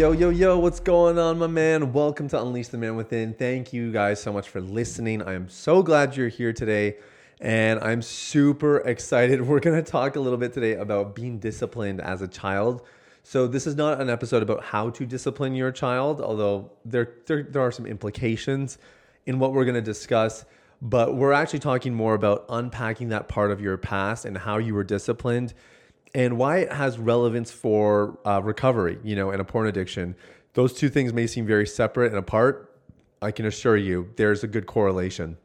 Yo, yo, yo, what's going on, my man? Welcome to Unleash the Man Within. Thank you guys so much for listening. I am so glad you're here today, and I'm super excited. We're going to talk a little bit today about being disciplined as a child. So, this is not an episode about how to discipline your child, although there, there, there are some implications in what we're going to discuss. But we're actually talking more about unpacking that part of your past and how you were disciplined and why it has relevance for uh, recovery, you know, and a porn addiction. Those two things may seem very separate and apart. I can assure you there's a good correlation.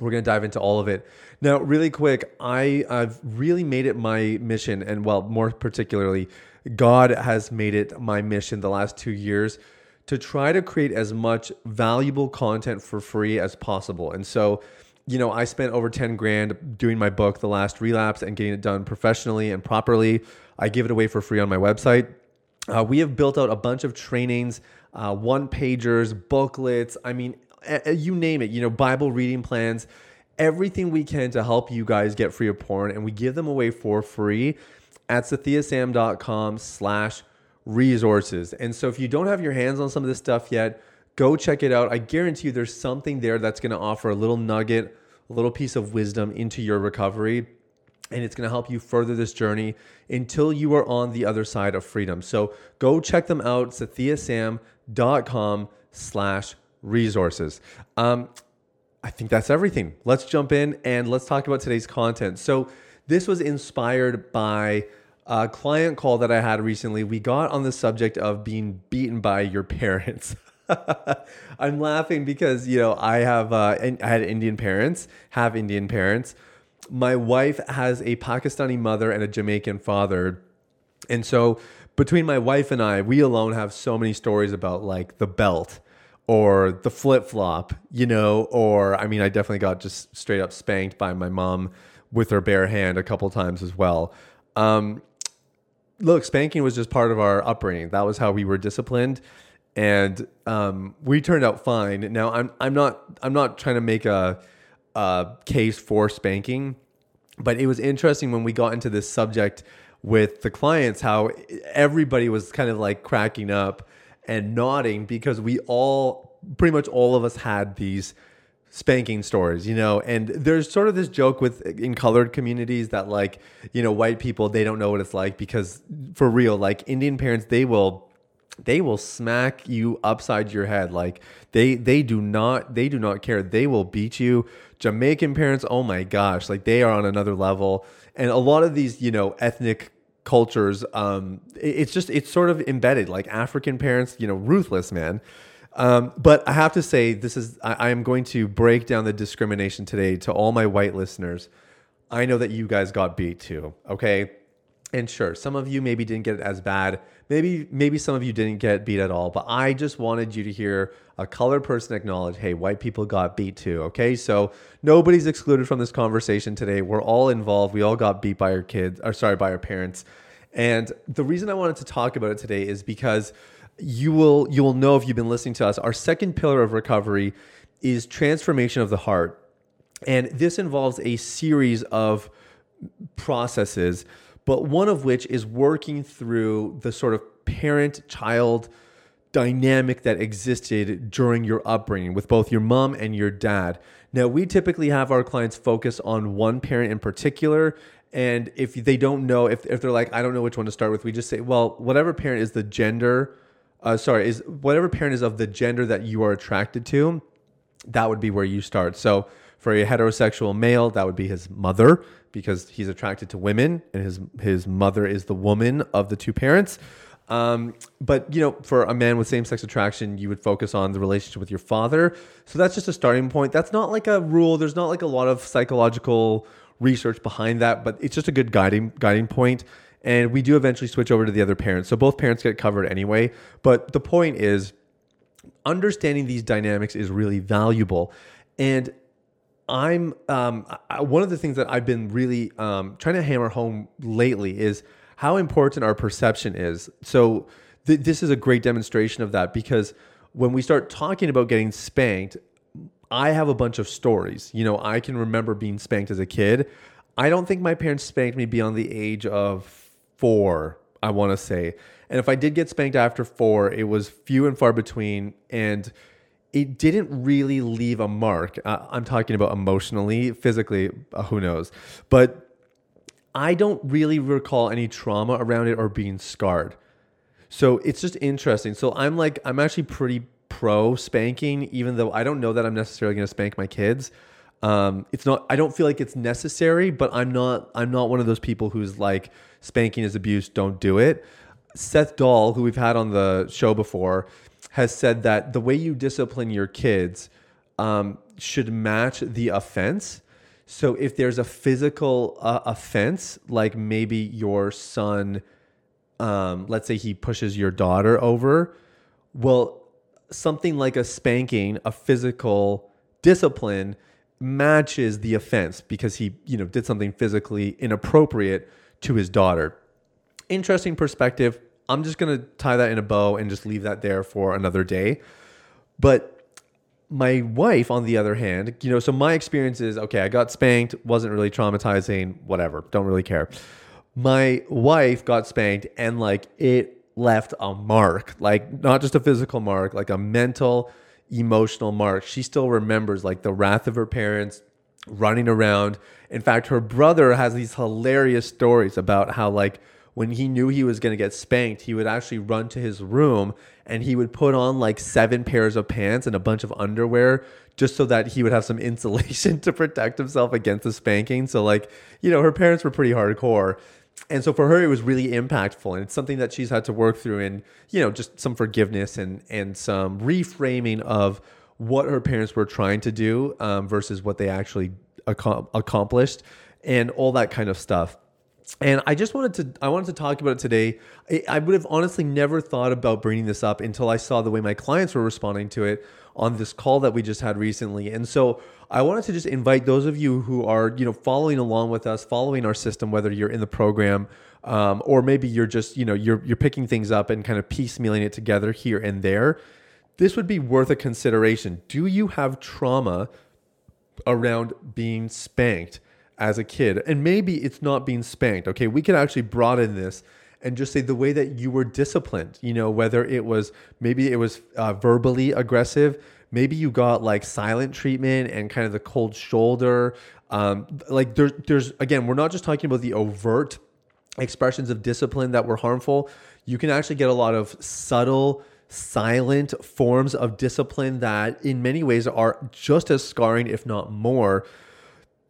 We're going to dive into all of it. Now, really quick, I, I've really made it my mission, and well, more particularly, God has made it my mission the last two years to try to create as much valuable content for free as possible. And so, you know, I spent over 10 grand doing my book, The Last Relapse, and getting it done professionally and properly. I give it away for free on my website. Uh, we have built out a bunch of trainings, uh, one pagers, booklets. I mean, you name it, you know, Bible reading plans, everything we can to help you guys get free of porn. And we give them away for free at sathiyasam.com slash resources. And so if you don't have your hands on some of this stuff yet, go check it out. I guarantee you there's something there that's going to offer a little nugget a little piece of wisdom into your recovery and it's to help you further this journey until you are on the other side of freedom. So go check them out, sathiyasam.com slash resources. Um, I think that's everything. Let's jump in and let's talk about today's content. So this was inspired by a client call that I had recently. We got on the subject of being beaten by your parents. I'm laughing because you know I have uh, I had Indian parents, have Indian parents. My wife has a Pakistani mother and a Jamaican father, and so between my wife and I, we alone have so many stories about like the belt or the flip flop, you know, or I mean, I definitely got just straight up spanked by my mom with her bare hand a couple times as well. Um, look, spanking was just part of our upbringing. That was how we were disciplined and um, we turned out fine. Now I'm I'm not I'm not trying to make a, a case for spanking, but it was interesting when we got into this subject with the clients how everybody was kind of like cracking up and nodding because we all pretty much all of us had these spanking stories, you know, and there's sort of this joke with in colored communities that like, you know, white people they don't know what it's like because for real, like Indian parents they will they will smack you upside your head. Like they they do not they do not care. They will beat you. Jamaican parents oh my gosh like they are on another level. And a lot of these you know ethnic cultures um it's just it's sort of embedded. Like african parents you know ruthless man. Um, but I have to say, this is I, I am going to break down the discrimination today to all my white listeners. I know that you guys got beat too, okay? And sure, some of you maybe didn't get it as bad. Maybe maybe some of you didn't get beat at all, but I just wanted you to hear a colored person acknowledge, "Hey, white people got beat too." Okay? So, nobody's excluded from this conversation today. We're all involved. We all got beat by our kids, or sorry, by our parents. And the reason I wanted to talk about it today is because you will you will know if you've been listening to us. Our second pillar of recovery is transformation of the heart. And this involves a series of processes but one of which is working through the sort of parent child dynamic that existed during your upbringing with both your mom and your dad. Now, we typically have our clients focus on one parent in particular. And if they don't know, if, if they're like, I don't know which one to start with, we just say, well, whatever parent is the gender, uh, sorry, is whatever parent is of the gender that you are attracted to, that would be where you start. So for a heterosexual male, that would be his mother because he's attracted to women, and his his mother is the woman of the two parents. Um, but you know, for a man with same-sex attraction, you would focus on the relationship with your father. So that's just a starting point. That's not like a rule. There's not like a lot of psychological research behind that, but it's just a good guiding guiding point. and we do eventually switch over to the other parent. So both parents get covered anyway. But the point is, understanding these dynamics is really valuable. And I'm um, I, one of the things that I've been really um, trying to hammer home lately is how important our perception is. So th- this is a great demonstration of that because when we start talking about getting spanked, I have a bunch of stories. You know, I can remember being spanked as a kid. I don't think my parents spanked me beyond the age of four, I want to say. And if I did get spanked after four, it was few and far between. And it didn't really leave a mark. Uh, I'm talking about emotionally, physically, uh, who knows. But I don't really recall any trauma around it or being scarred. So it's just interesting. So I'm like, I'm actually pretty pro spanking, even though I don't know that I'm necessarily going to spank my kids. Um, it's not. I don't feel like it's necessary, but I'm not. I'm not one of those people who's like spanking is abuse. Don't do it. Seth Dahl, who we've had on the show before, has said that the way you discipline your kids um, should match the offense. So if there's a physical uh, offense, like maybe your son, um, let's say he pushes your daughter over, well, something like a spanking, a physical discipline matches the offense because he, you know, did something physically inappropriate to his daughter. Interesting perspective. I'm just going to tie that in a bow and just leave that there for another day. But my wife, on the other hand, you know, so my experience is okay, I got spanked, wasn't really traumatizing, whatever, don't really care. My wife got spanked and like it left a mark, like not just a physical mark, like a mental, emotional mark. She still remembers like the wrath of her parents running around. In fact, her brother has these hilarious stories about how like when he knew he was going to get spanked, he would actually run to his room and he would put on like seven pairs of pants and a bunch of underwear just so that he would have some insulation to protect himself against the spanking. So, like, you know, her parents were pretty hardcore. And so for her, it was really impactful. And it's something that she's had to work through and, you know, just some forgiveness and, and some reframing of what her parents were trying to do um, versus what they actually ac- accomplished and all that kind of stuff and I just wanted to I wanted to talk about it today. I, I, would have honestly never thought about bringing this up until I saw the way my clients were responding to it on this call that we just had recently. And so I wanted to just invite those of you who are you know following along with us, following our system, whether you're in the program um, or maybe you're just you know you're you're picking things up and kind of piecemealing it together here and there. This would be worth a consideration. Do you have trauma around being spanked? As a kid. And maybe it's not being spanked. Okay, we can actually broaden this and just say the way that you were disciplined, you know, whether it was maybe it was uh, verbally aggressive, maybe you got like silent treatment and kind of the cold shoulder. Um, like there's, there's again, we're not just talking about the overt expressions of discipline that were harmful. You can actually get a lot of subtle, silent forms of discipline that in many ways are just as scarring, if not more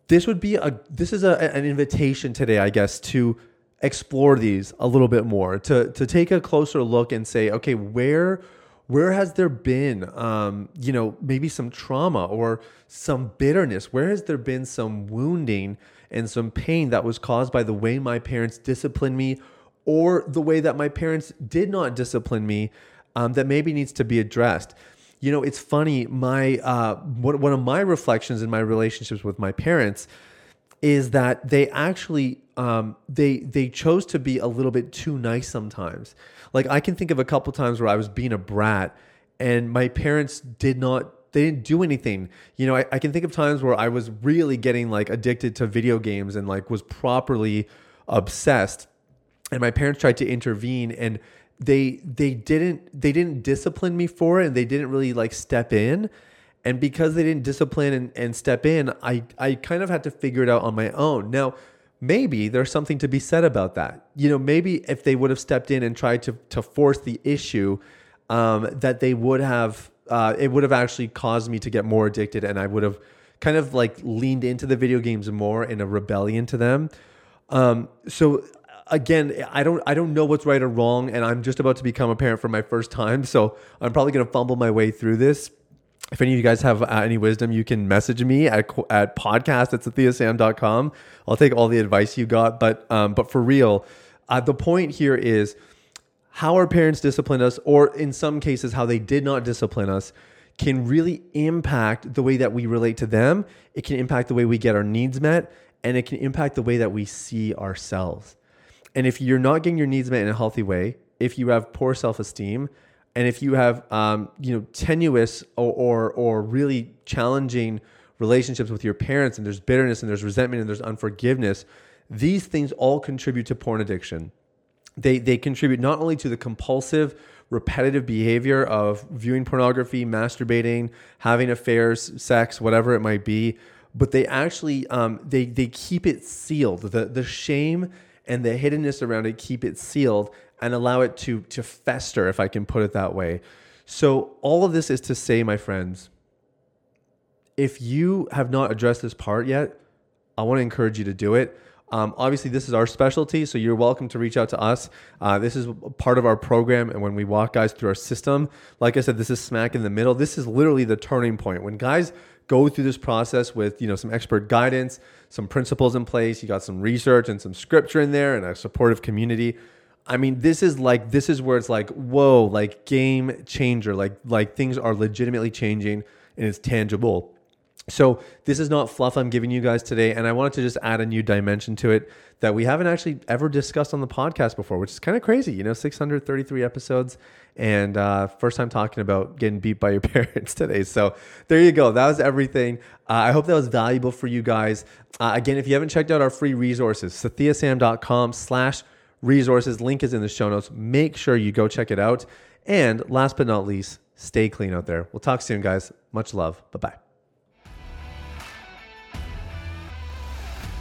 this would be a this is a, an invitation today, I guess, to explore these a little bit more, to to take a closer look and say, okay, where where has there been um, you know maybe some trauma or some bitterness? Where has there been some wounding and some pain that was caused by the way my parents disciplined me or the way that my parents did not discipline me um, that maybe needs to be addressed you know, it's funny. My uh, one of my reflections in my relationships with my parents is that they actually um, they they chose to be a little bit too nice sometimes. Like I can think of a couple times where I was being a brat, and my parents did not they didn't do anything. You know, I, I can think of times where I was really getting like addicted to video games and like was properly obsessed, and my parents tried to intervene and they they didn't they didn't discipline me for it and they didn't really like step in. And because they didn't discipline and, and step in i i kind of had to figure it out on my own. Now maybe there's something to be said about that. You know maybe if they would have stepped in and tried to to force the issue um, that they would have uh, it would have actually caused me to get more addicted and i would have kind of like leaned into the video games more in a rebellion to them. Um, so again, I don't I don't know what's right or wrong, and I'm just about to become a parent for my first time, so I'm probably going to fumble my way through this. If any of you guys have uh, any wisdom, you can message me at at podcast at sathiyasam.com. I'll take all the advice you got, but um, but for real, Uh, the point here is how our parents disciplined us, or in some cases, how they did not discipline us, can really impact the way that we relate to them. It can impact the way we get our needs met, and it can impact the way that we see ourselves. And if you're not getting your needs met in a healthy way, if you have poor self esteem, and if you have um, you know tenuous or, or or really challenging relationships with your parents, and there's bitterness and there's resentment and there's unforgiveness, these things all contribute to porn addiction. They they contribute not only to the compulsive repetitive behavior of viewing pornography, masturbating, having affairs, sex, whatever it might be, but they actually um, they they keep it sealed. The the shame and the hiddenness around it keep it sealed and allow it to to fester, if I can put it that way. So all of this is to say, my friends, if you have not addressed this part yet, I want to encourage you to do it. Um, obviously, this is our specialty, so you're welcome to reach out to us. Uh, this is part of our program, and when we walk guys through our system, like I said, this is smack in the middle. This is literally the turning point. When guys go through this process with you know some expert guidance, some principles in place, you got some research and some scripture in there, and a supportive community. I mean, this is like this is where it's like whoa, like game changer. Like like things are legitimately changing and it's tangible. So this is not fluff I'm giving you guys today, and I wanted to just add a new dimension to it that we haven't actually ever discussed on the podcast before, which is kind of crazy. You know, 633 episodes, and uh, first time talking about getting beat by your parents today. So there you go. That was everything. Uh, I hope that was valuable for you guys. Uh, again, if you haven't checked out our free resources, sathiyasam.com slash resources. Link is in the show notes. Make sure you go check it out. And last but not least, stay clean out there. We'll talk soon, guys. Much love. Bye bye.